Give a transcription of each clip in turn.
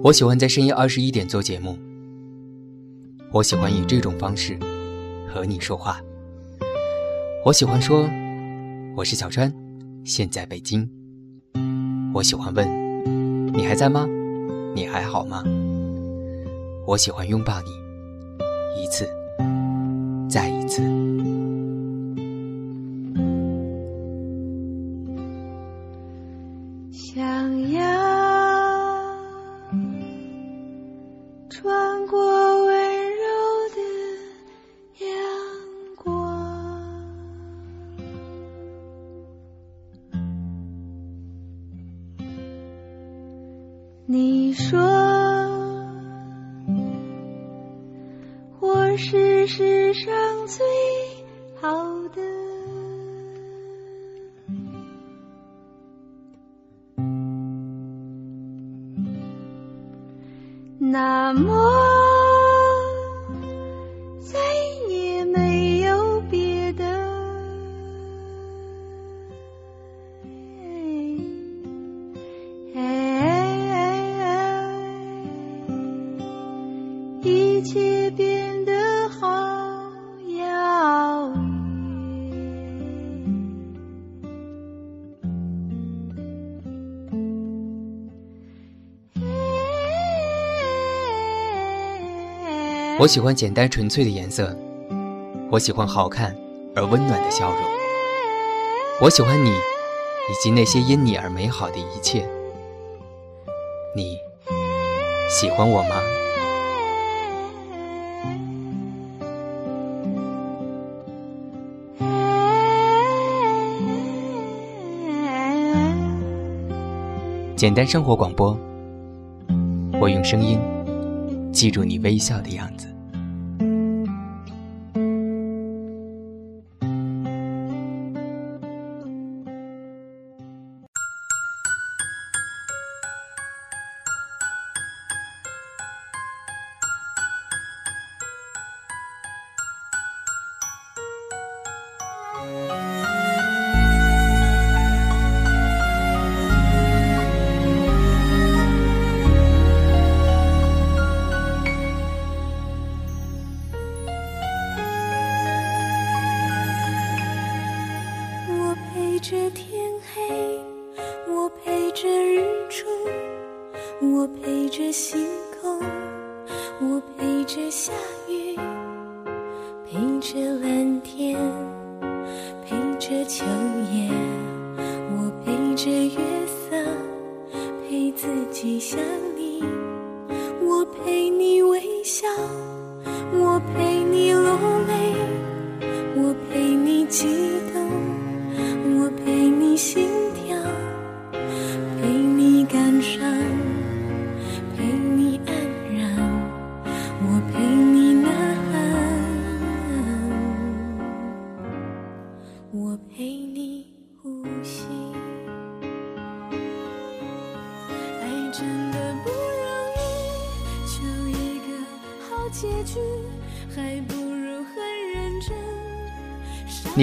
我喜欢在深夜二十一点做节目，我喜欢以这种方式和你说话。我喜欢说我是小川，现在北京。我喜欢问你还在吗？你还好吗？我喜欢拥抱你，一次好的。那么，我喜欢简单纯粹的颜色，我喜欢好看而温暖的笑容，我喜欢你，以及那些因你而美好的一切。你喜欢我吗？简单生活广播，我用声音记住你微笑的样子。着星空，我陪着下雨，陪着蓝天，陪着秋叶，我陪着月色，陪自己想你，我陪你微笑，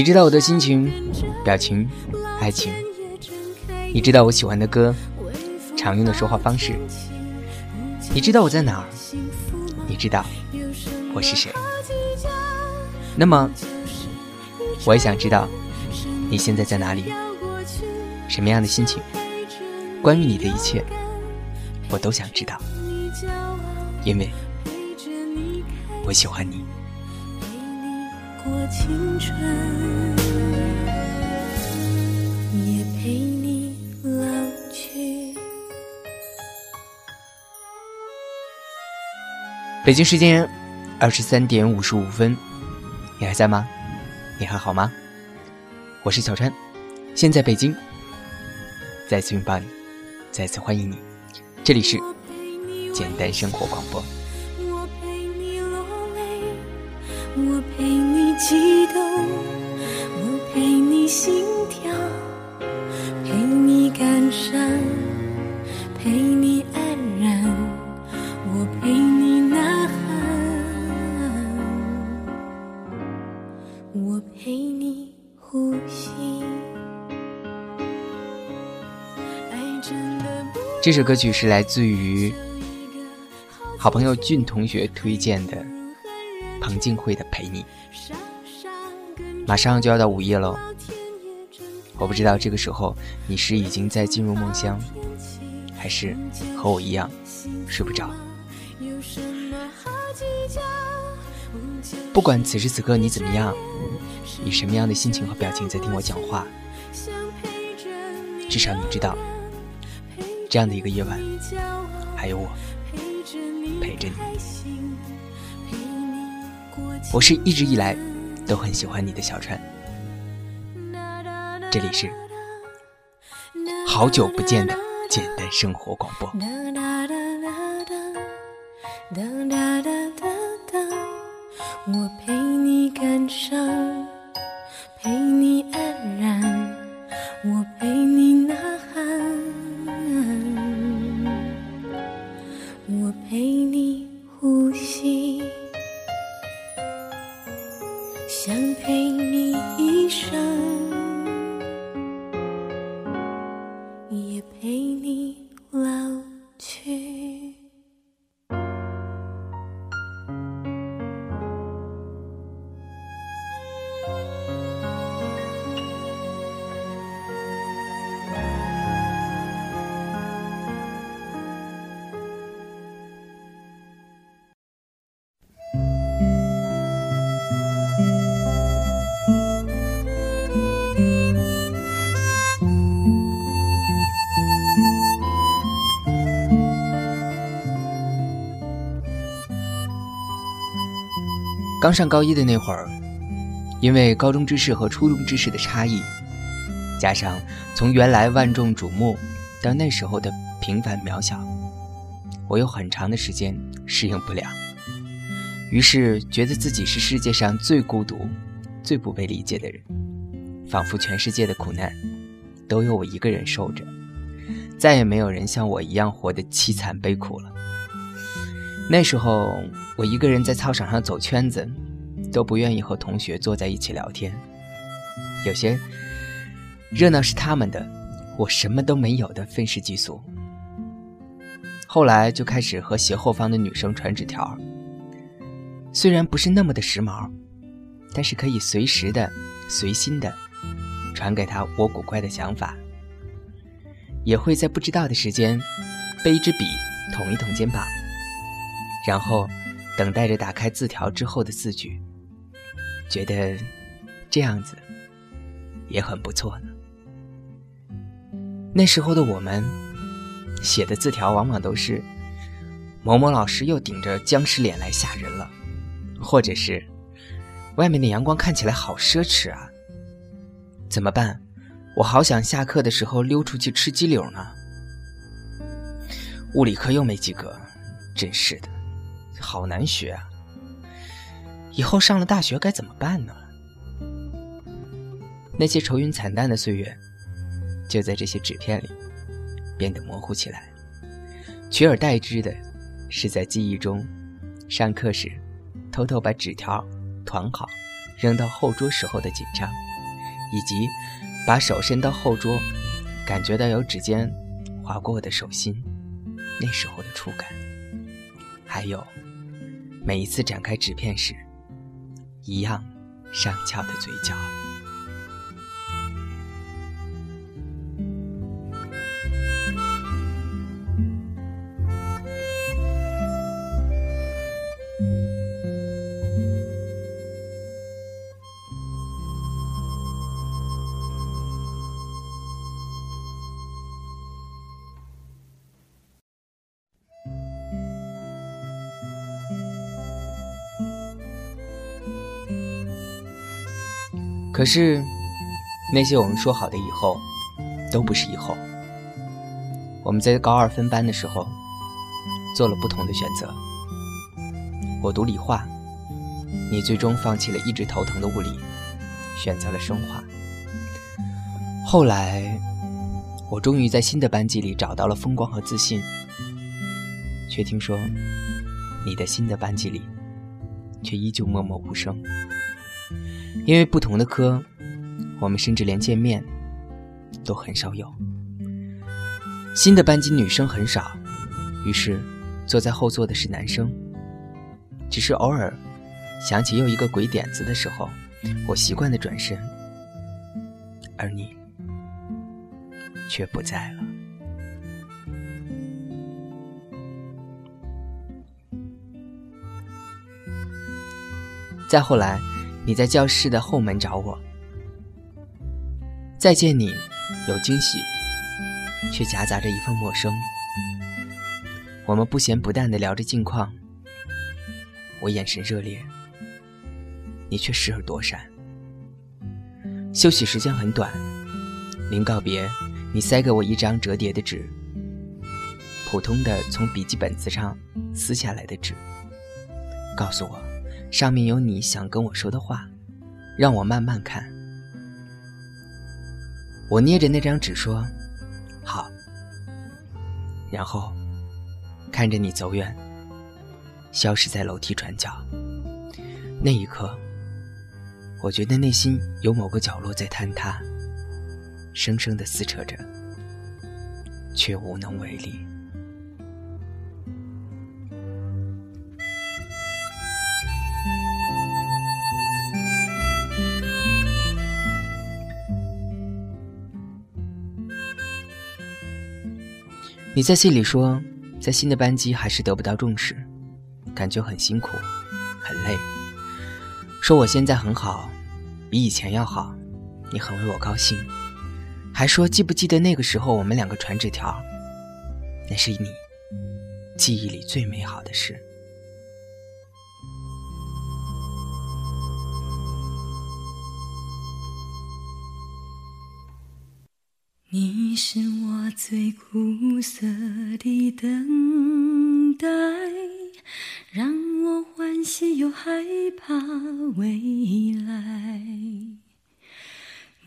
你知道我的心情、表情、爱情，你知道我喜欢的歌、常用的说话方式，你知道我在哪儿，你知道我是谁。那么，我也想知道你现在在哪里，什么样的心情，关于你的一切，我都想知道，因为我喜欢你。过青春，也陪你老去。北京时间二十三点五十五分，你还在吗？你还好吗？我是小川，现在北京，再次拥抱你，再次欢迎你，这里是简单生活广播。我陪你落泪，我陪你激动，我陪你心跳，陪你感伤，陪你安然，我陪你呐喊，我陪你呼吸。爱真的不这首歌曲是来自于好朋友俊同学推荐的彭靖惠的《陪你》，马上就要到午夜了，我不知道这个时候你是已经在进入梦乡，还是和我一样睡不着。不管此时此刻你怎么样，以什么样的心情和表情在听我讲话，至少你知道，这样的一个夜晚，还有我陪着你。我是一直以来都很喜欢你的小船，这里是好久不见的简单生活广播。我陪你感伤，刚上高一的那会儿，因为高中知识和初中知识的差异，加上从原来万众瞩目到那时候的平凡渺小，我有很长的时间适应不了，于是觉得自己是世界上最孤独、最不被理解的人，仿佛全世界的苦难都由我一个人受着，再也没有人像我一样活得凄惨悲苦了。那时候，我一个人在操场上走圈子，都不愿意和同学坐在一起聊天。有些热闹是他们的，我什么都没有的愤世嫉俗。后来就开始和斜后方的女生传纸条，虽然不是那么的时髦，但是可以随时的、随心的传给她我古怪的想法。也会在不知道的时间，背一支笔，捅一捅肩膀。然后，等待着打开字条之后的字句，觉得这样子也很不错呢。那时候的我们写的字条，往往都是某某老师又顶着僵尸脸来吓人了，或者是外面的阳光看起来好奢侈啊，怎么办？我好想下课的时候溜出去吃鸡柳呢。物理课又没及格，真是的。好难学啊！以后上了大学该怎么办呢？那些愁云惨淡的岁月，就在这些纸片里变得模糊起来。取而代之的，是在记忆中，上课时偷偷把纸条团好，扔到后桌时候的紧张，以及把手伸到后桌，感觉到有指尖划过我的手心，那时候的触感，还有。每一次展开纸片时，一样上翘的嘴角。可是，那些我们说好的以后，都不是以后。我们在高二分班的时候，做了不同的选择。我读理化，你最终放弃了一直头疼的物理，选择了生化。后来，我终于在新的班级里找到了风光和自信，却听说，你的新的班级里，却依旧默默无声。因为不同的科，我们甚至连见面都很少有。新的班级女生很少，于是坐在后座的是男生。只是偶尔想起又一个鬼点子的时候，我习惯的转身，而你却不在了。再后来，你在教室的后门找我，再见你，有惊喜，却夹杂着一份陌生。我们不咸不淡的聊着近况，我眼神热烈，你却时而躲闪。休息时间很短，临告别，你塞给我一张折叠的纸，普通的从笔记本子上撕下来的纸，告诉我。上面有你想跟我说的话，让我慢慢看。我捏着那张纸说：“好。”然后看着你走远，消失在楼梯转角。那一刻，我觉得内心有某个角落在坍塌，生生的撕扯着，却无能为力。你在信里说，在新的班级还是得不到重视，感觉很辛苦，很累。说我现在很好，比以前要好，你很为我高兴，还说记不记得那个时候我们两个传纸条，那是你记忆里最美好的事。最苦涩的等待，让我欢喜又害怕未来。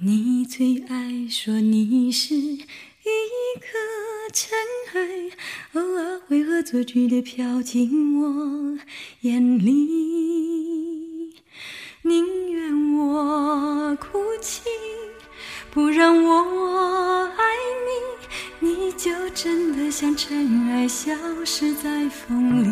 你最爱说你是一颗尘埃，偶尔会恶作剧的飘进我眼里，宁愿我哭泣。不让我你，就真的像尘埃，消失在风里。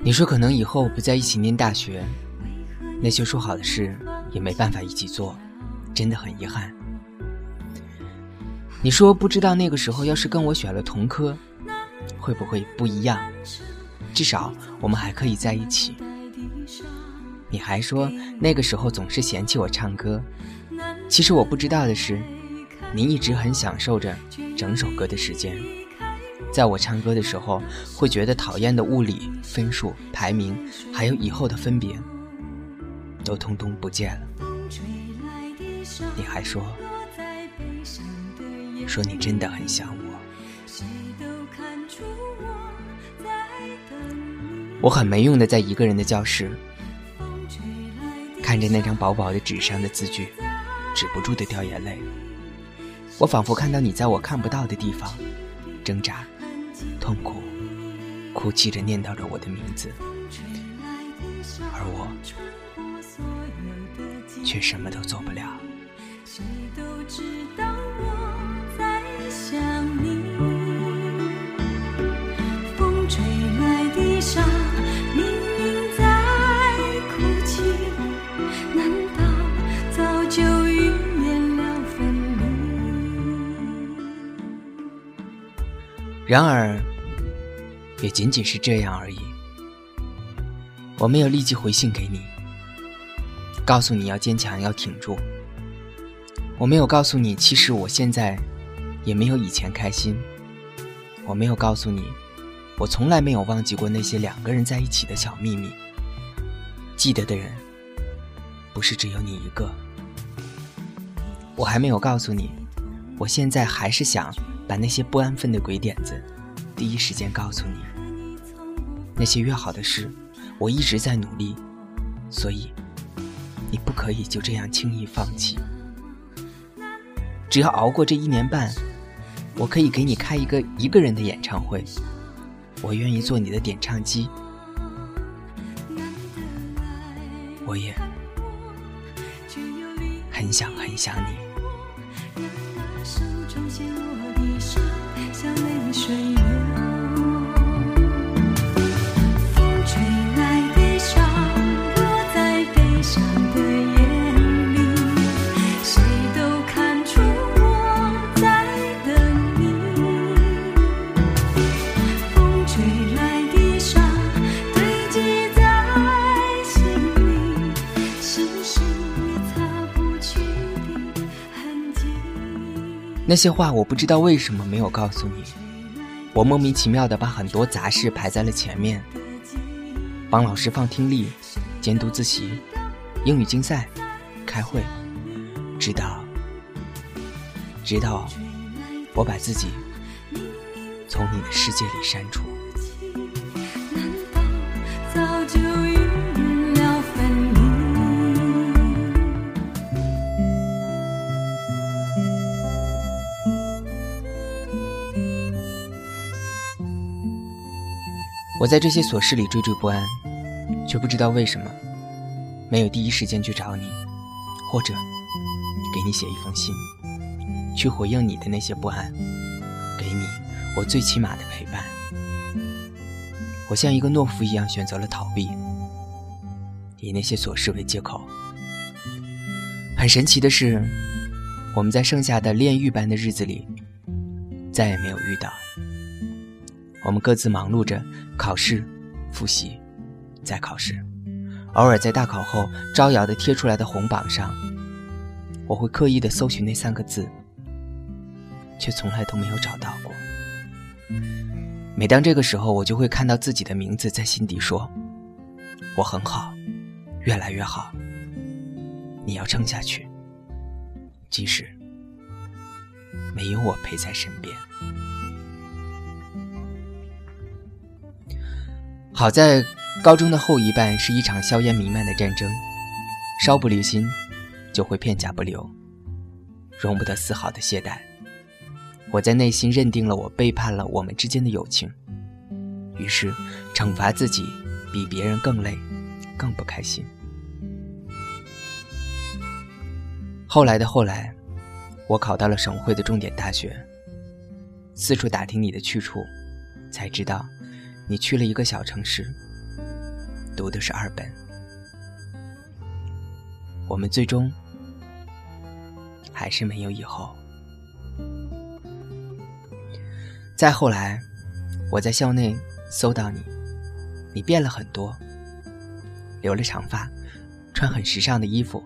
你说可能以后不在一起念大学，那些说好的事也没办法一起做，真的很遗憾。你说不知道那个时候要是跟我选了同科。会不会不一样？至少我们还可以在一起。你还说那个时候总是嫌弃我唱歌，其实我不知道的是，你一直很享受着整首歌的时间。在我唱歌的时候，会觉得讨厌的物理、分数、排名，还有以后的分别，都通通不见了。你还说，说你真的很想我。我很没用的，在一个人的教室，看着那张薄薄的纸上的字句，止不住的掉眼泪。我仿佛看到你在我看不到的地方挣扎、痛苦、哭泣着念叨着我的名字，而我却什么都做不了。然而，也仅仅是这样而已。我没有立即回信给你，告诉你要坚强，要挺住。我没有告诉你，其实我现在也没有以前开心。我没有告诉你，我从来没有忘记过那些两个人在一起的小秘密。记得的人，不是只有你一个。我还没有告诉你，我现在还是想。把那些不安分的鬼点子，第一时间告诉你。那些约好的事，我一直在努力，所以你不可以就这样轻易放弃。只要熬过这一年半，我可以给你开一个一个人的演唱会，我愿意做你的点唱机，我也很想很想你。那些话我不知道为什么没有告诉你，我莫名其妙的把很多杂事排在了前面，帮老师放听力、监督自习、英语竞赛、开会，直到直到我把自己从你的世界里删除。我在这些琐事里惴惴不安，却不知道为什么没有第一时间去找你，或者给你写一封信，去回应你的那些不安，给你我最起码的陪伴。我像一个懦夫一样选择了逃避，以那些琐事为借口。很神奇的是，我们在剩下的炼狱般的日子里，再也没有遇到。我们各自忙碌着考试、复习、再考试，偶尔在大考后招摇的贴出来的红榜上，我会刻意的搜寻那三个字，却从来都没有找到过。每当这个时候，我就会看到自己的名字在心底说：“我很好，越来越好。你要撑下去，即使没有我陪在身边。”好在高中的后一半是一场硝烟弥漫的战争，稍不留心就会片甲不留，容不得丝毫的懈怠。我在内心认定了我背叛了我们之间的友情，于是惩罚自己比别人更累，更不开心。后来的后来，我考到了省会的重点大学，四处打听你的去处，才知道。你去了一个小城市，读的是二本。我们最终还是没有以后。再后来，我在校内搜到你，你变了很多，留了长发，穿很时尚的衣服，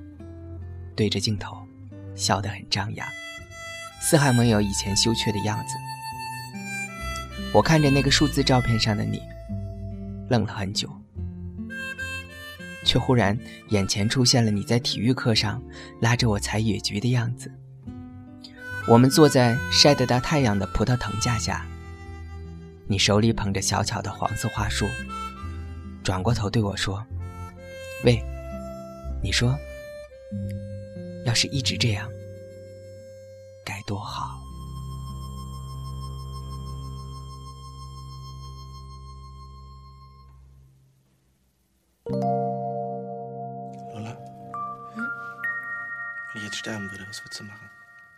对着镜头笑得很张扬，丝毫没有以前羞怯的样子。我看着那个数字照片上的你，愣了很久，却忽然眼前出现了你在体育课上拉着我采野菊的样子。我们坐在晒得大太阳的葡萄藤架下，你手里捧着小巧的黄色花束，转过头对我说：“喂，你说，要是一直这样，该多好。”sterben würde, was würdest du machen?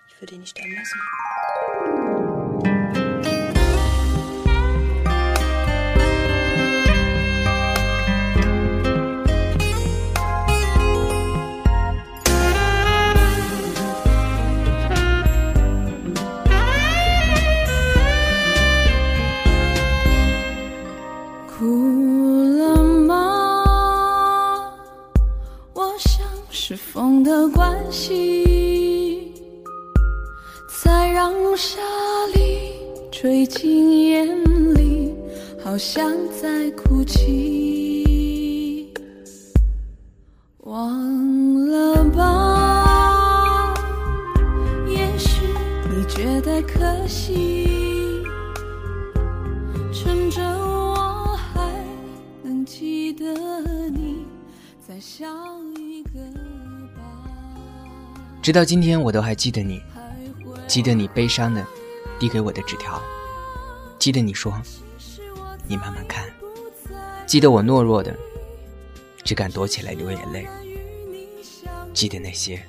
Ich würde ihn nicht sterben lassen. 直到今天，我都还记得你，记得你悲伤的递给我的纸条。记得你说，你慢慢看。记得我懦弱的，只敢躲起来流眼泪。记得那些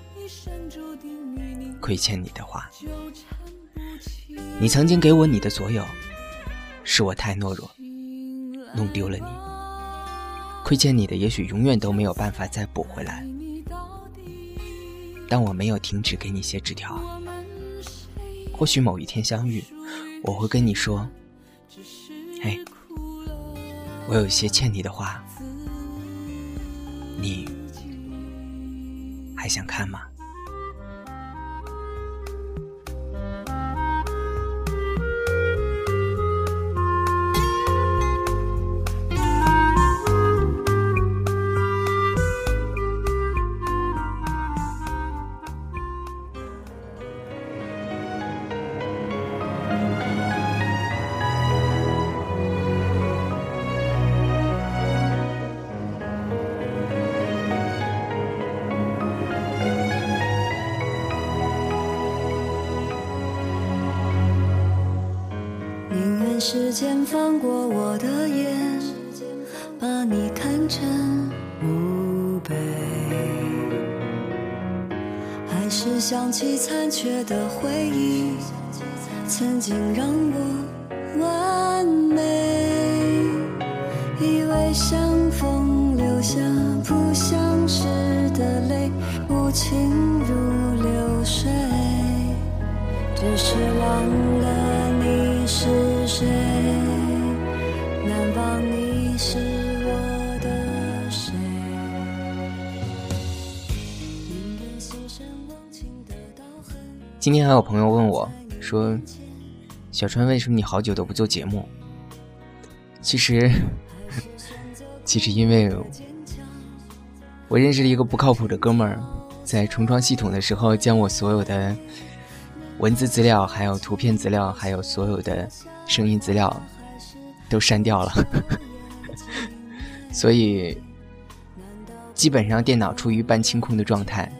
亏欠你的话。你曾经给我你的所有，是我太懦弱，弄丢了你。亏欠你的，也许永远都没有办法再补回来。但我没有停止给你写纸条。或许某一天相遇，我会跟你说：“嘿，我有一些欠你的话，你还想看吗？”时间放过我的眼，把你看成墓碑，还是想起残缺的回忆，曾经让我今天还有朋友问我，说：“小川，为什么你好久都不做节目？”其实，其实因为我认识了一个不靠谱的哥们儿，在重装系统的时候，将我所有的文字资料、还有图片资料、还有所有的。声音资料都删掉了，所以基本上电脑处于半清空的状态。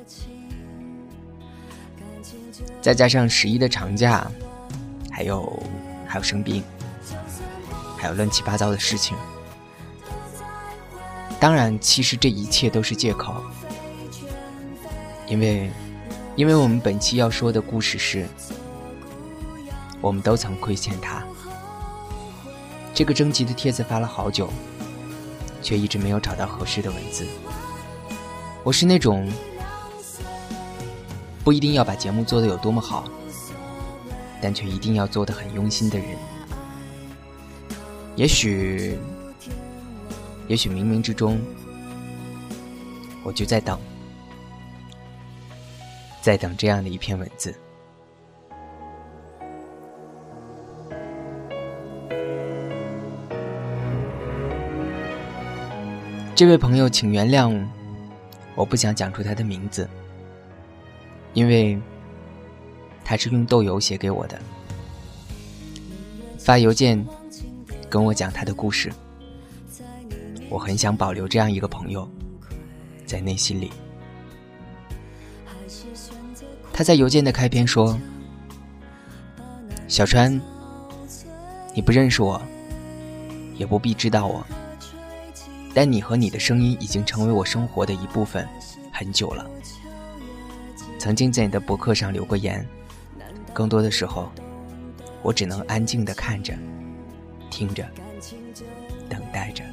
再加上十一的长假，还有还有生病，还有乱七八糟的事情。当然，其实这一切都是借口，因为因为我们本期要说的故事是，我们都曾亏欠他。这个征集的帖子发了好久，却一直没有找到合适的文字。我是那种不一定要把节目做得有多么好，但却一定要做得很用心的人。也许，也许冥冥之中，我就在等，在等这样的一篇文字。这位朋友，请原谅，我不想讲出他的名字，因为他是用豆油写给我的，发邮件跟我讲他的故事。我很想保留这样一个朋友，在内心里。他在邮件的开篇说：“小川，你不认识我，也不必知道我。”但你和你的声音已经成为我生活的一部分，很久了。曾经在你的博客上留过言，更多的时候，我只能安静的看着、听着、等待着。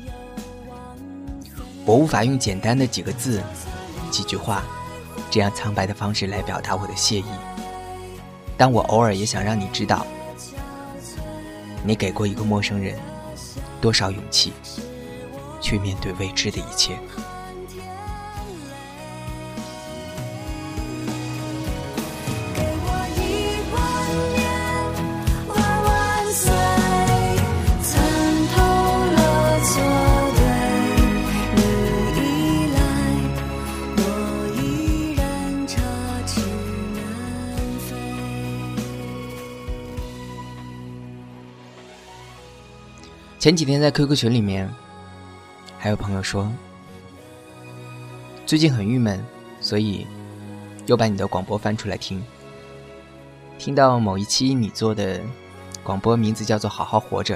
我无法用简单的几个字、几句话，这样苍白的方式来表达我的谢意。但我偶尔也想让你知道，你给过一个陌生人多少勇气。去面对未知的一切。前几天在 QQ 群里面。还有朋友说，最近很郁闷，所以又把你的广播翻出来听。听到某一期你做的广播，名字叫做《好好活着》。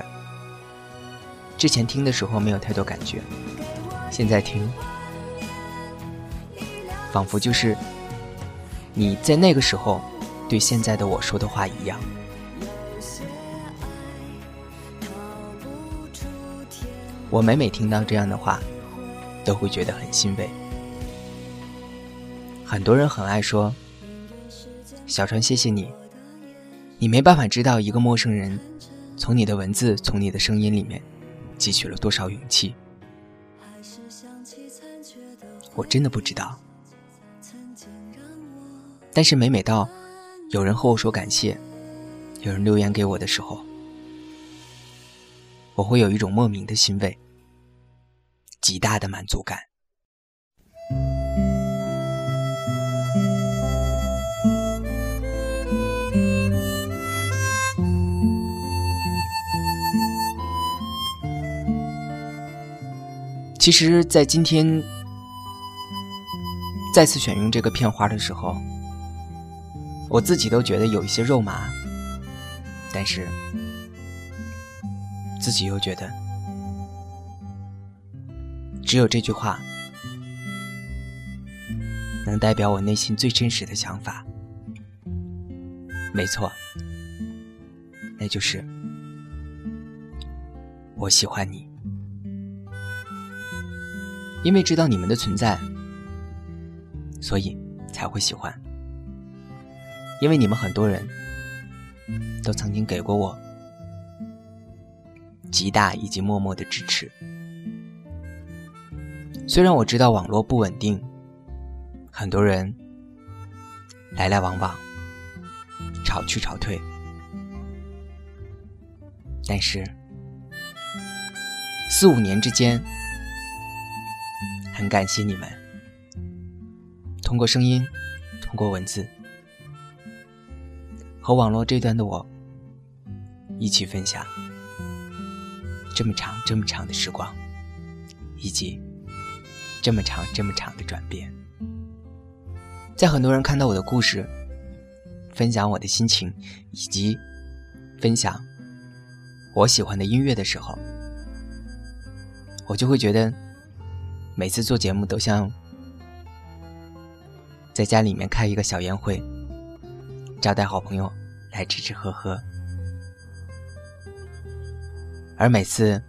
之前听的时候没有太多感觉，现在听，仿佛就是你在那个时候对现在的我说的话一样。我每每听到这样的话，都会觉得很欣慰。很多人很爱说：“小川，谢谢你。”你没办法知道一个陌生人，从你的文字、从你的声音里面，汲取了多少勇气。我真的不知道。但是每每到有人和我说感谢，有人留言给我的时候，我会有一种莫名的欣慰，极大的满足感。其实，在今天再次选用这个片花的时候，我自己都觉得有一些肉麻，但是自己又觉得，只有这句话能代表我内心最真实的想法。没错，那就是我喜欢你。因为知道你们的存在，所以才会喜欢。因为你们很多人都曾经给过我极大以及默默的支持。虽然我知道网络不稳定，很多人来来往往，潮去潮退，但是四五年之间。很感谢你们，通过声音，通过文字，和网络这端的我一起分享这么长、这么长的时光，以及这么长、这么长的转变。在很多人看到我的故事，分享我的心情，以及分享我喜欢的音乐的时候，我就会觉得。每次做节目都像在家里面开一个小宴会，招待好朋友来吃吃喝喝。而每次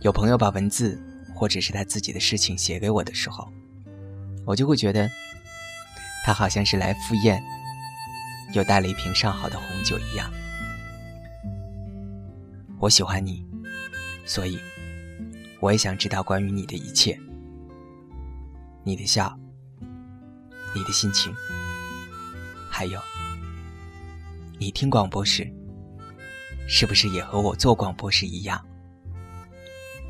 有朋友把文字或者是他自己的事情写给我的时候，我就会觉得他好像是来赴宴，又带了一瓶上好的红酒一样。我喜欢你，所以。我也想知道关于你的一切，你的笑，你的心情，还有，你听广播时，是不是也和我做广播时一样，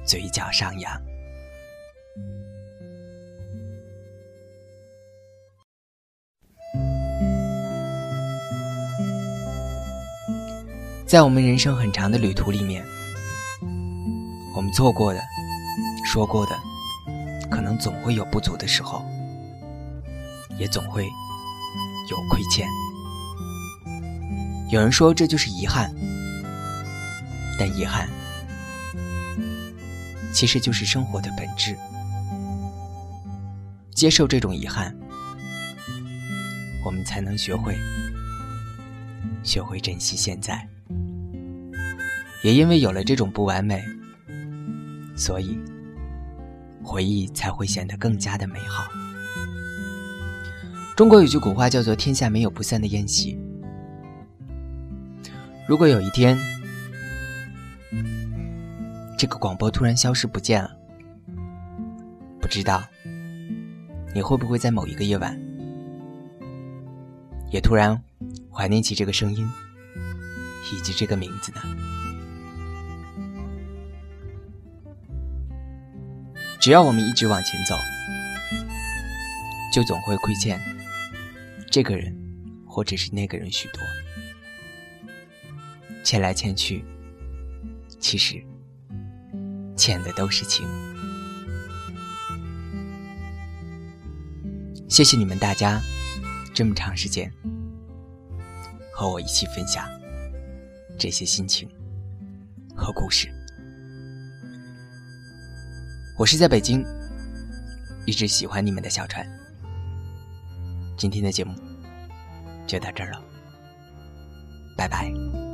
嘴角上扬？在我们人生很长的旅途里面，我们做过的。说过的，可能总会有不足的时候，也总会有亏欠。有人说这就是遗憾，但遗憾其实就是生活的本质。接受这种遗憾，我们才能学会学会珍惜现在。也因为有了这种不完美，所以。回忆才会显得更加的美好。中国有句古话叫做“天下没有不散的宴席”。如果有一天，这个广播突然消失不见了，不知道你会不会在某一个夜晚，也突然怀念起这个声音以及这个名字呢？只要我们一直往前走，就总会亏欠这个人，或者是那个人许多。欠来欠去，其实欠的都是情。谢谢你们大家这么长时间和我一起分享这些心情和故事。我是在北京，一直喜欢你们的小船。今天的节目就到这儿了，拜拜。